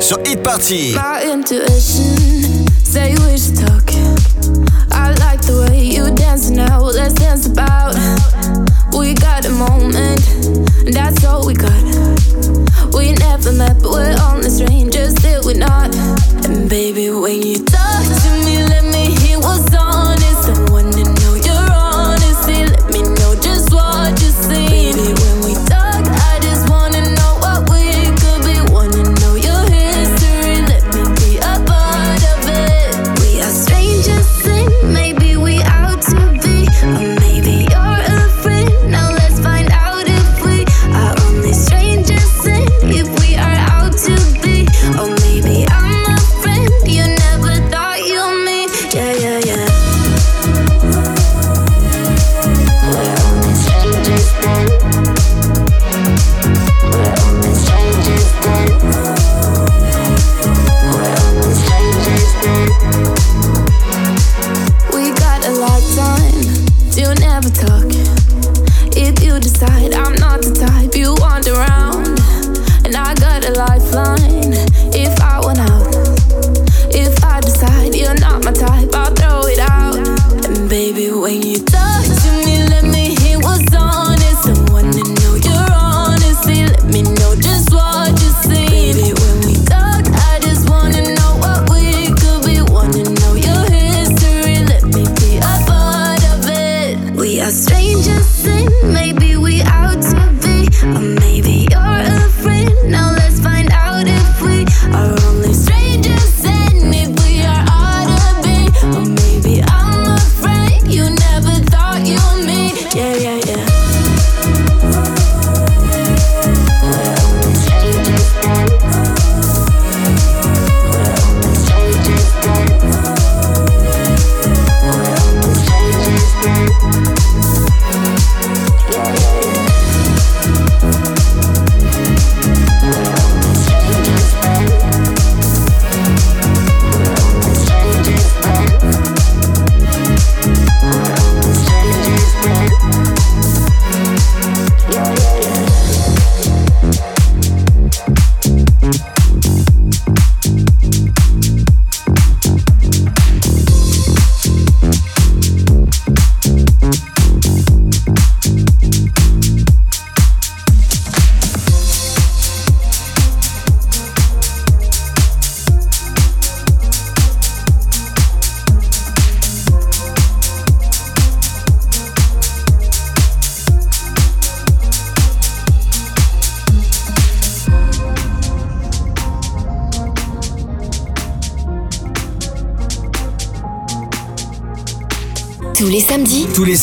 Sur Hit Party. my type.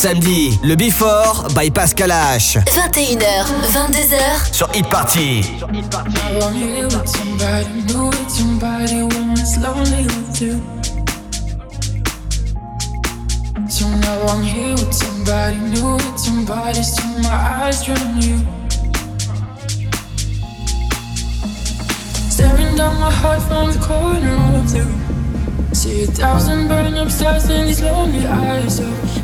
Samedis, le Before by Pascal H. 21h, 22h sur Hit Party. So now I'm here with somebody new, with somebody, so my eyes on you. Staring down my heart from the corner of you. See a thousand burning up stars in these lonely eyes room so the? Oh,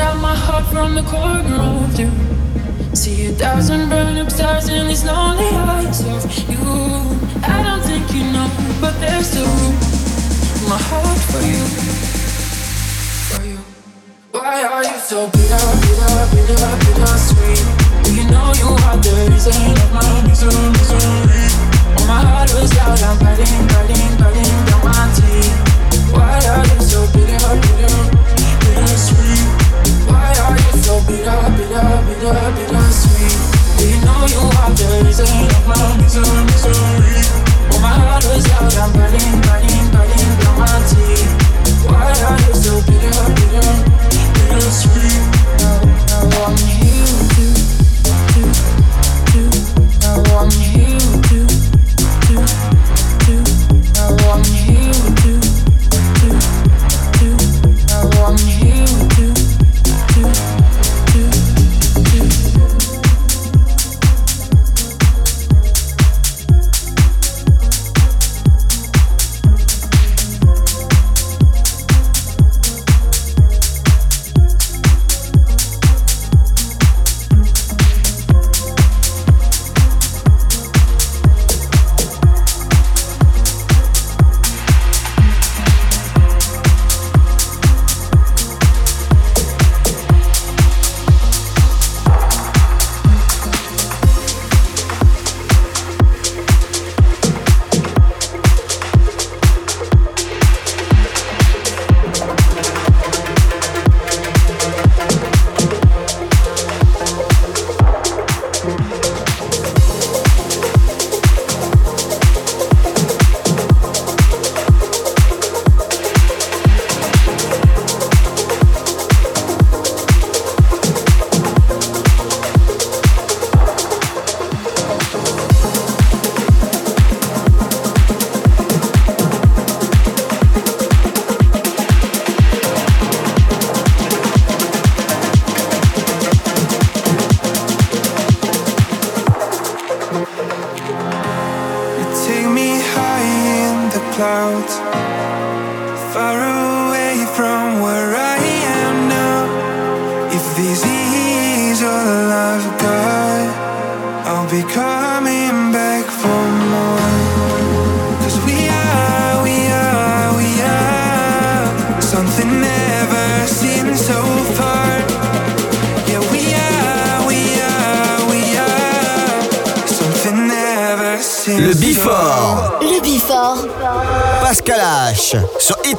Down my heart from the corner of you. See a thousand burn up stars in these lonely eyes of you. I don't think you know, but there's still room my heart for you. For you. Why are you so bitter, bitter, bitter, bitter sweet? Do you know you are the reason of my misery, misery? Oh, my heart was out, I'm biting, biting, biting down my teeth. Why are you so bitter, bitter? bittersweet. Why are you so bitter, bitter, bitter, bittersweet? Do you know you are the reason of my misery, misery? Oh, my heart was out, I'm burning, burning, burning down my teeth. Why are you so bitter, bitter, bittersweet? Now, now I'm here you, you. clouds, H. Sur Hit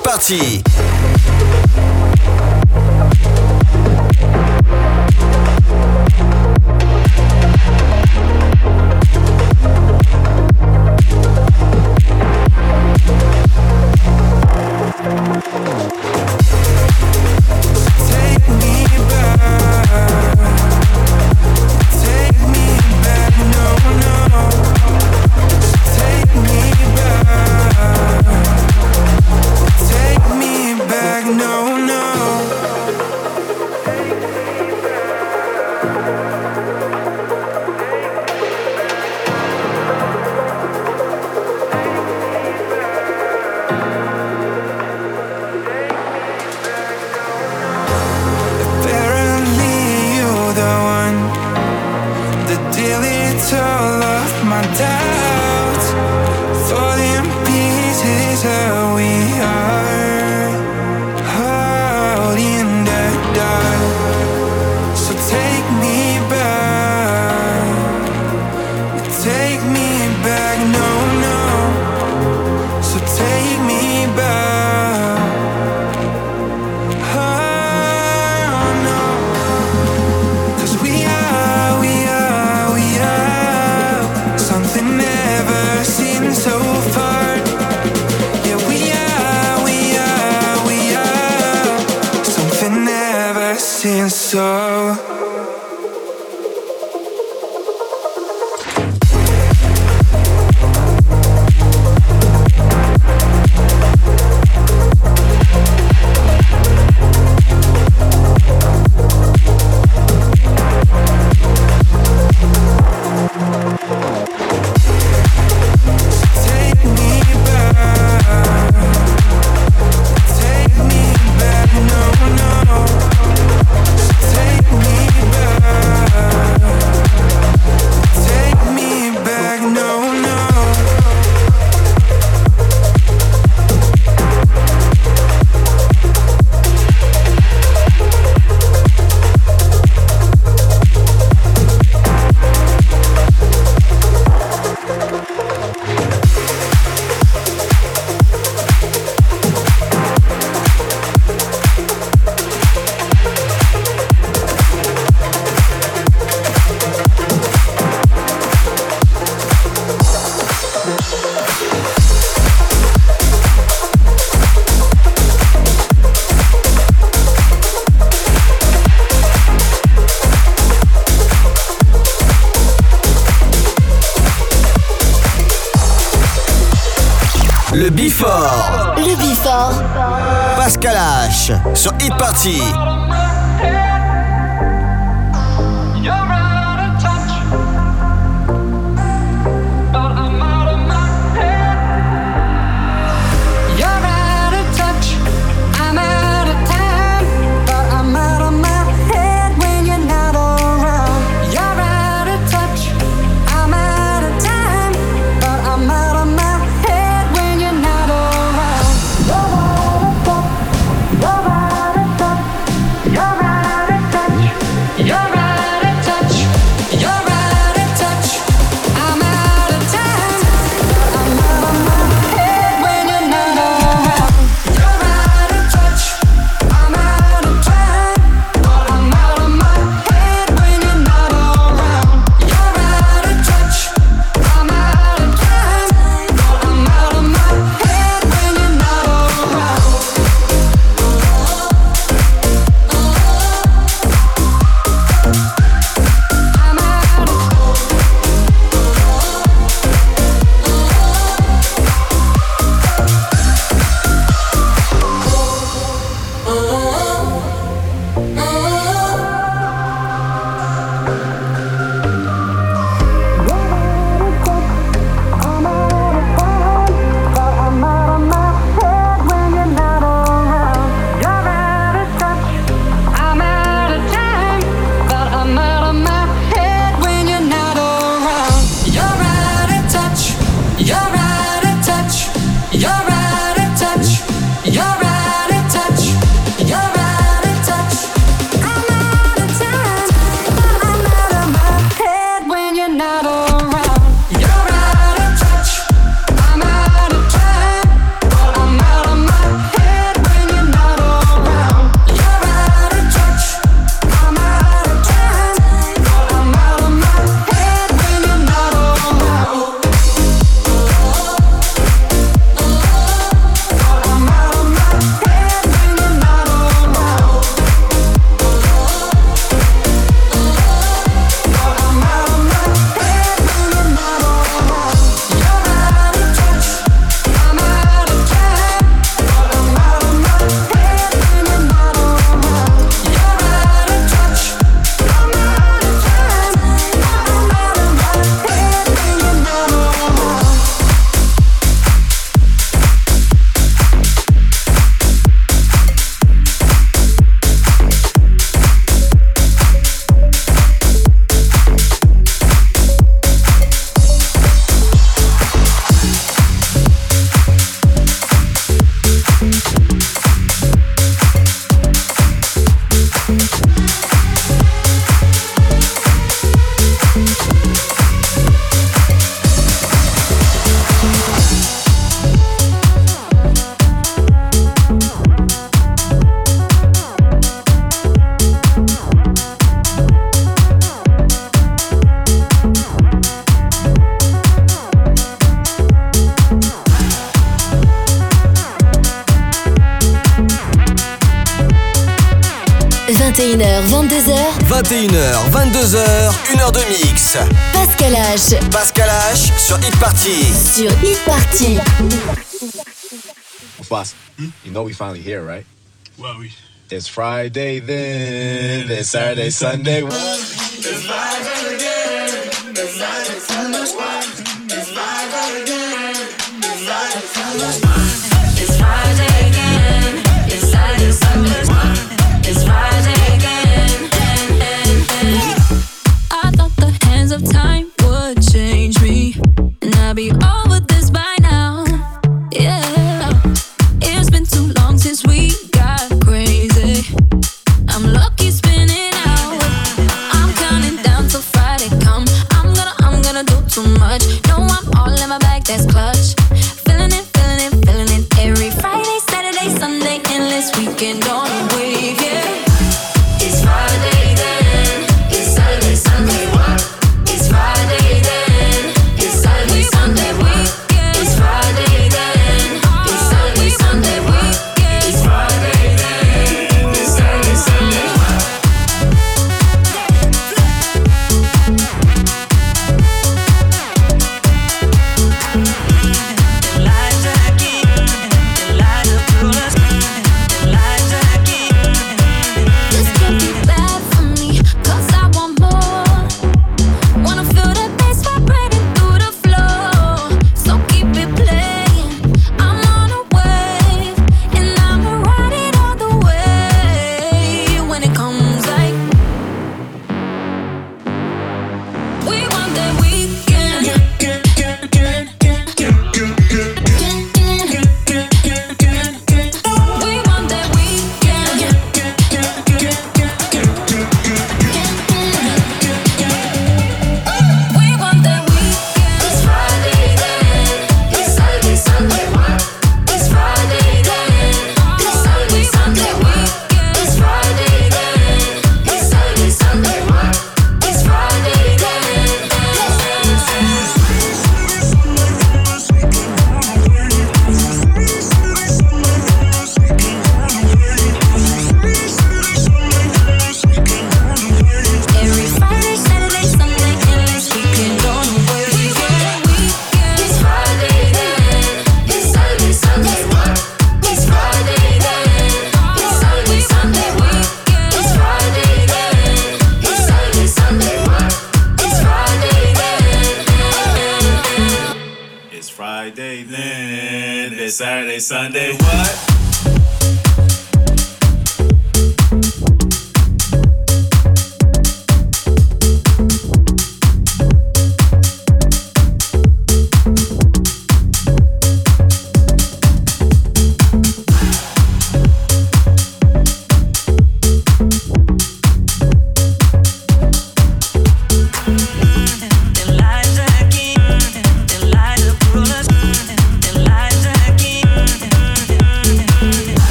气。21h, 22h, 1h de mix. Pascal H. Pascal H sur Hit Party. Sur Hit Party. Boss, hmm? you know we finally here, right? Well, we. It's Friday then, it's Saturday, Sunday. It's Friday again,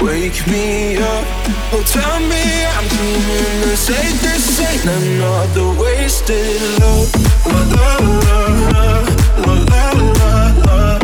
Wake me up, oh tell me I'm dreaming This ain't, this ain't another wasted love. La la la, la la la la.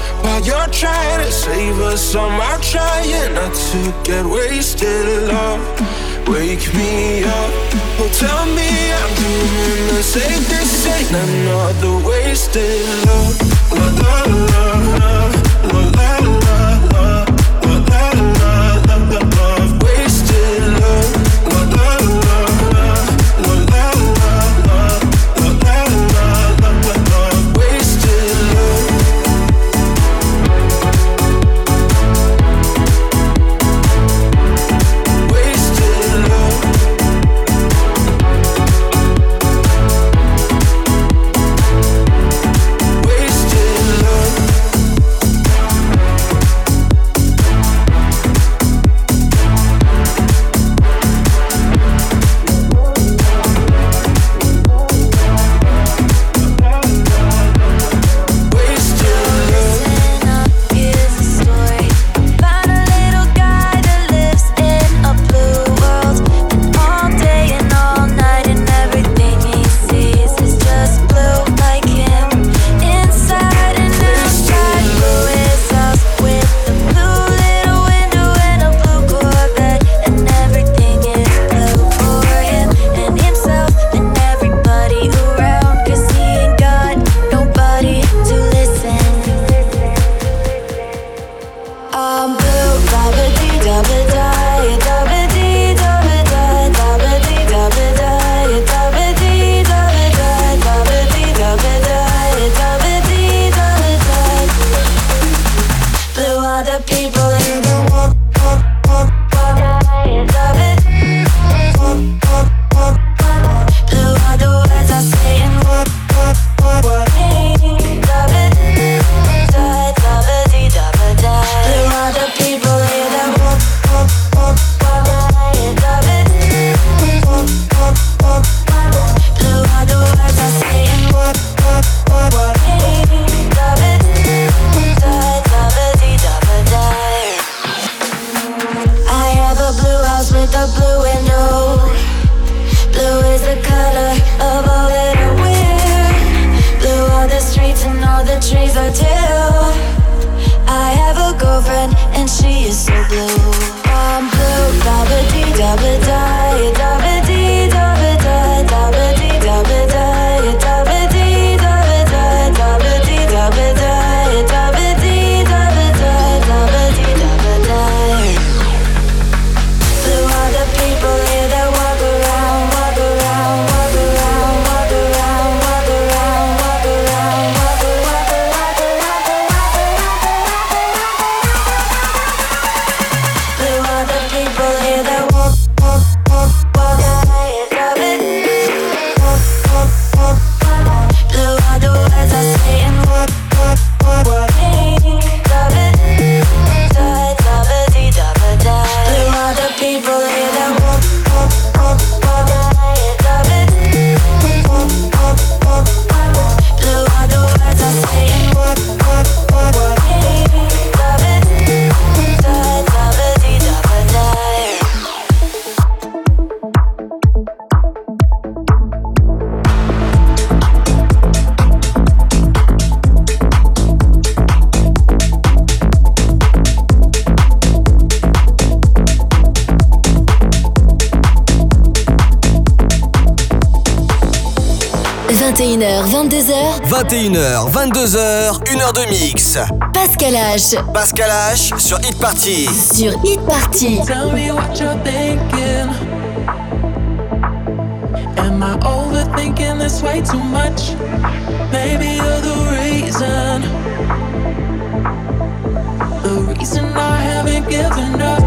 while you're trying to save us. I'm trying not to get wasted. Love, wake me up. Oh, tell me I'm doing the same. This ain't another wasted love. La la la she is so blue. 21h, 22h, 1 heure de mix. Pascal H. Pascal H sur Hit Party. Sur Hit Party. Tell me what you're thinking. Am I overthinking this way too much? Maybe you're the reason. The reason I haven't given up.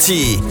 parti.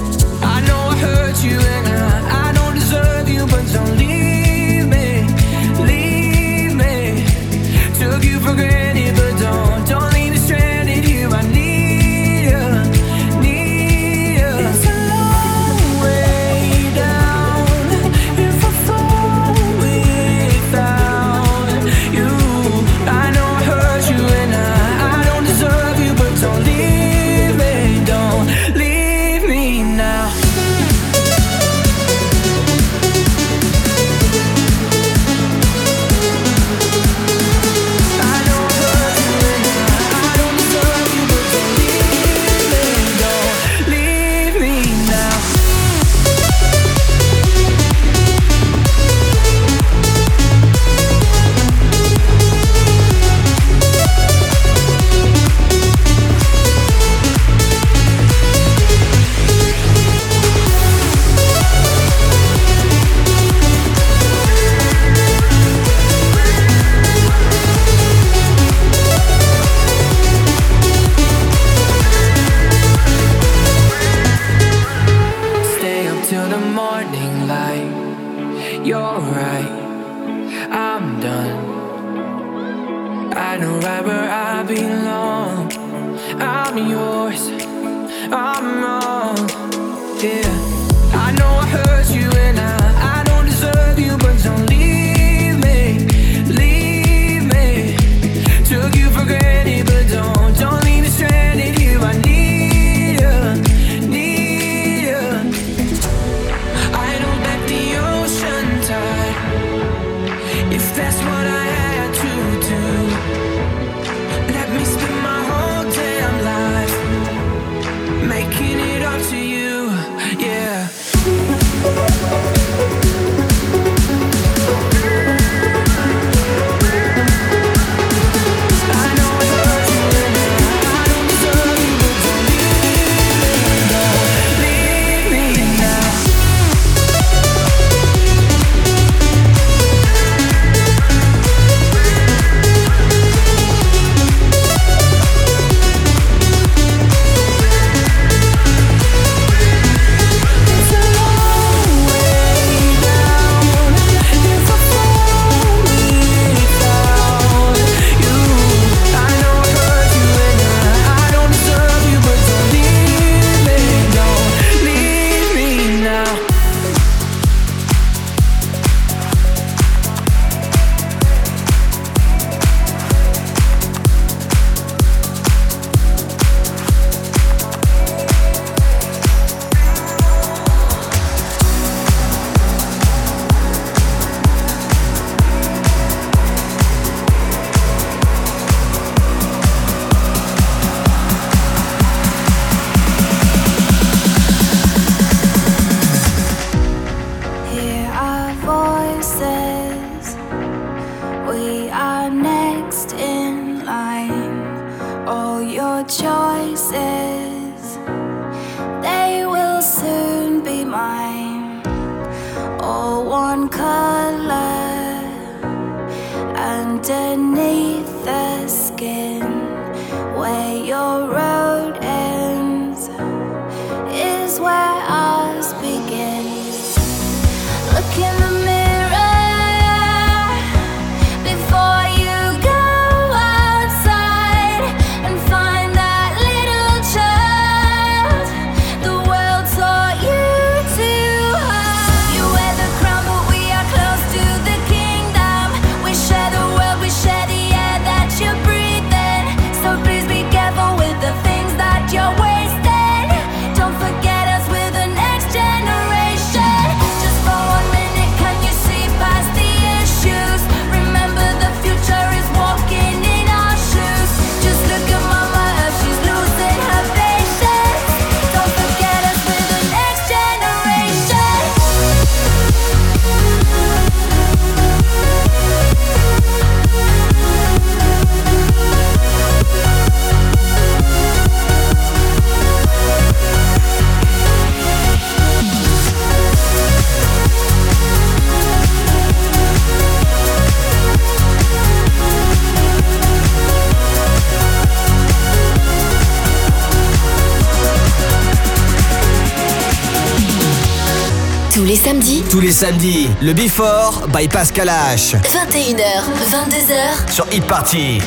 Tous les samedis. Tous les samedis. Le Before by Pascal H. 21h, 22h. Sur Hit Party.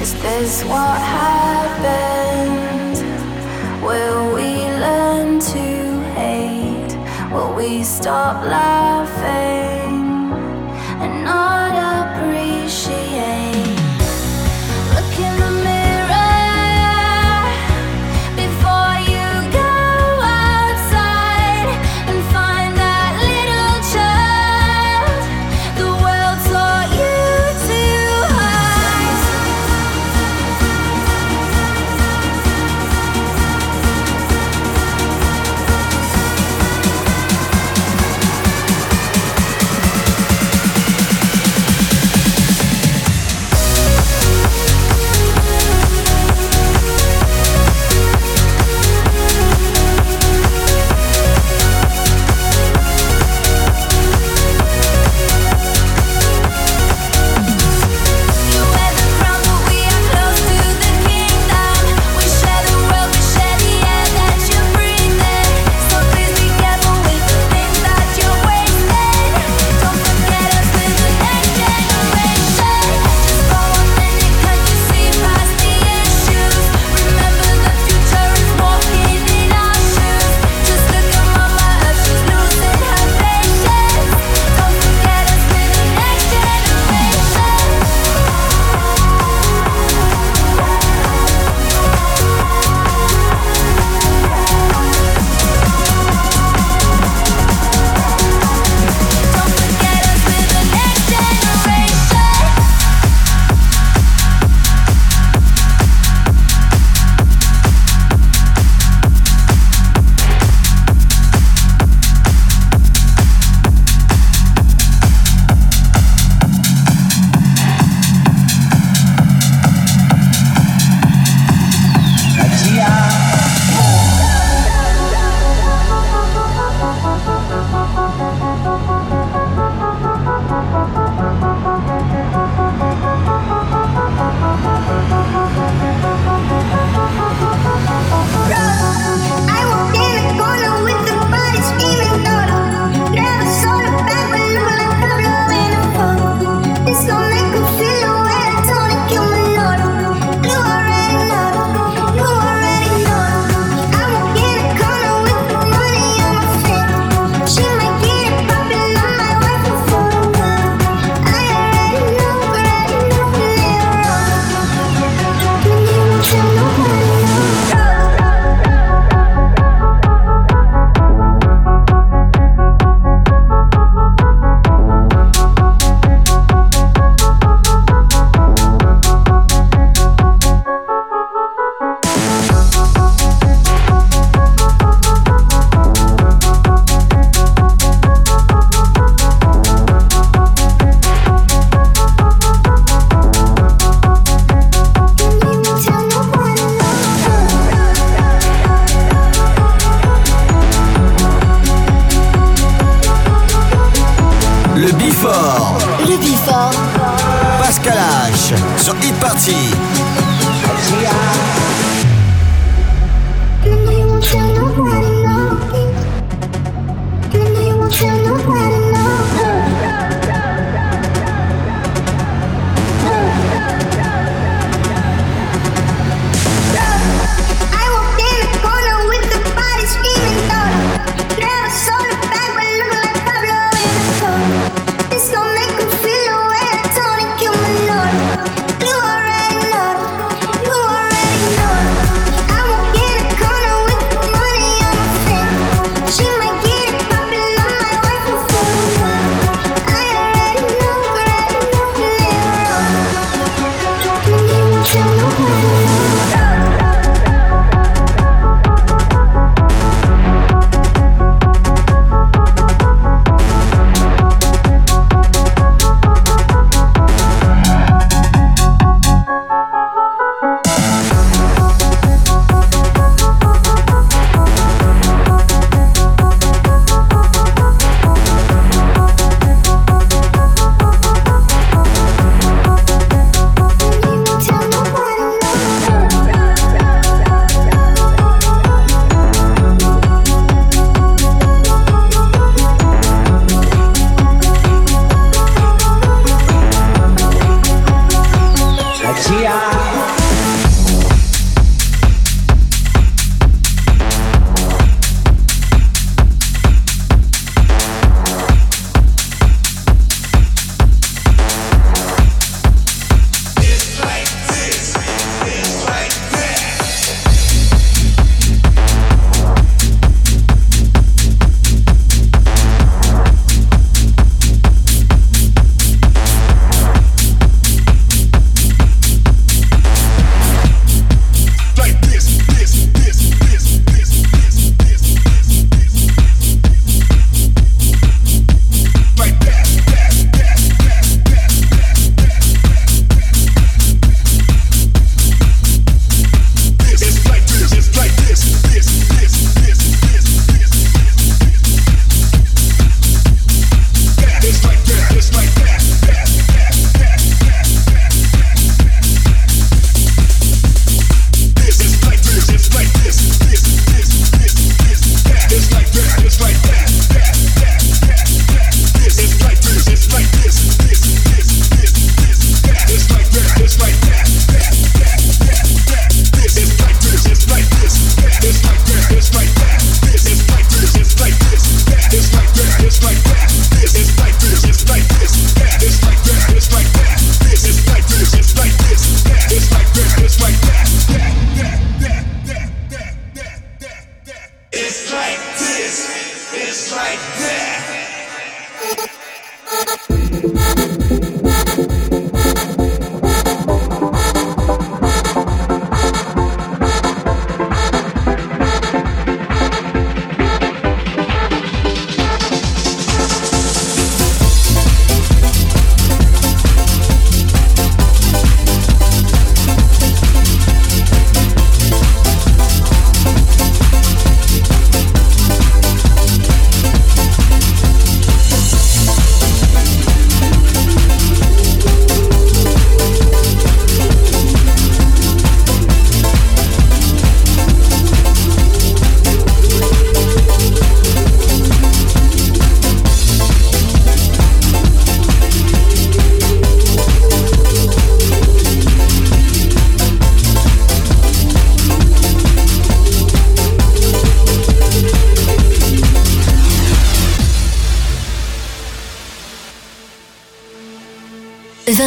Is what we learn to hate? Will we stop laughing?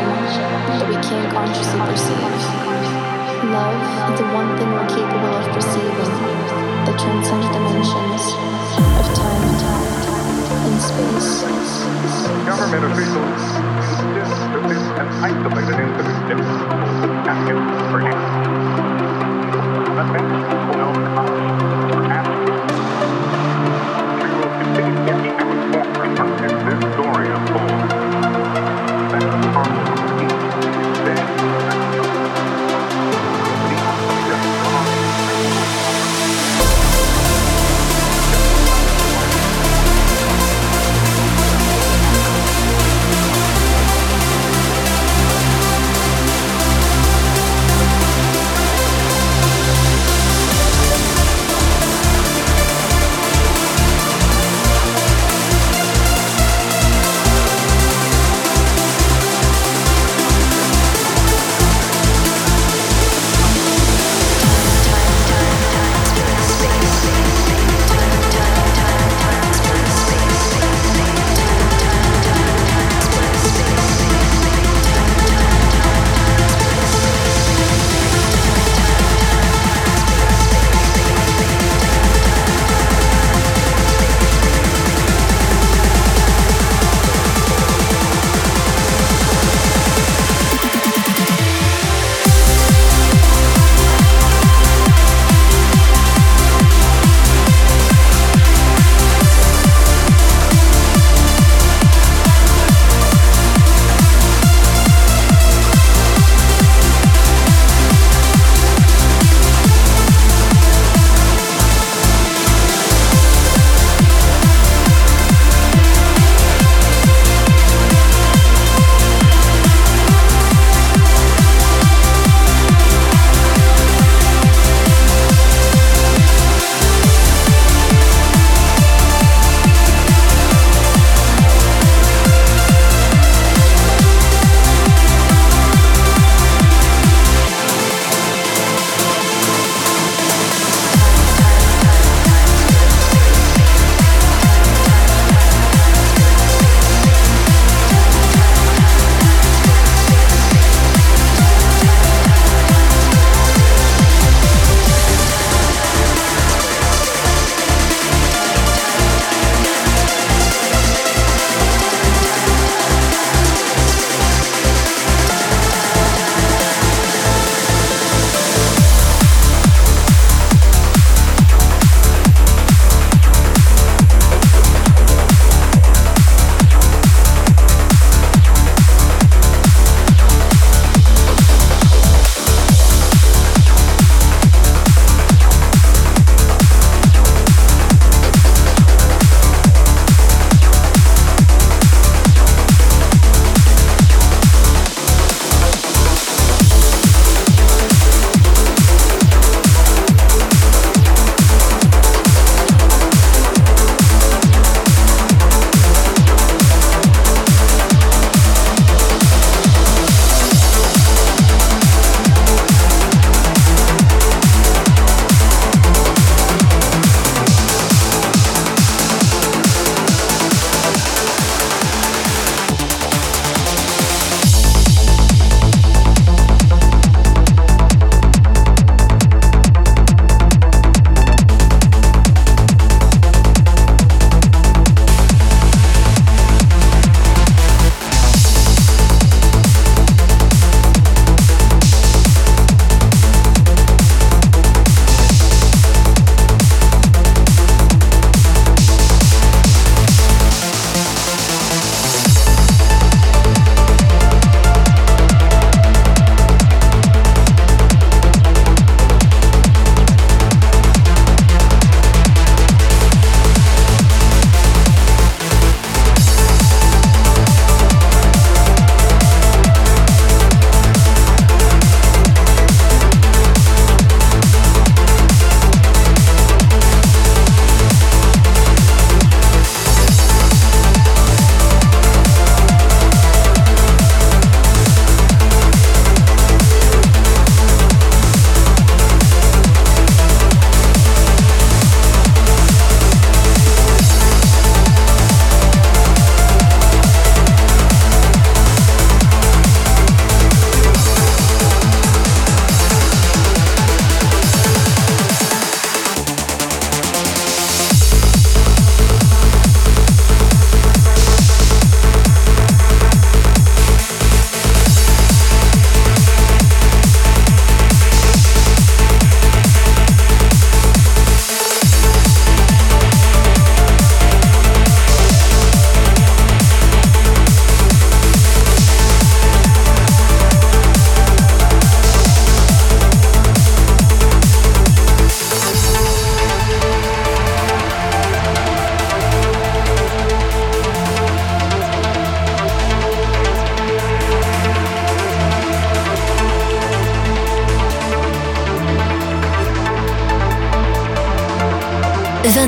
That we can't consciously perceive. Love is the one thing we're capable of perceiving that transcends dimensions of time and space. Government officials insist that this an isolated incident Afghan grenade.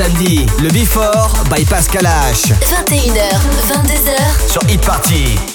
Samedis, le Before by Pascal H 21h, 22h, sur Hit Party.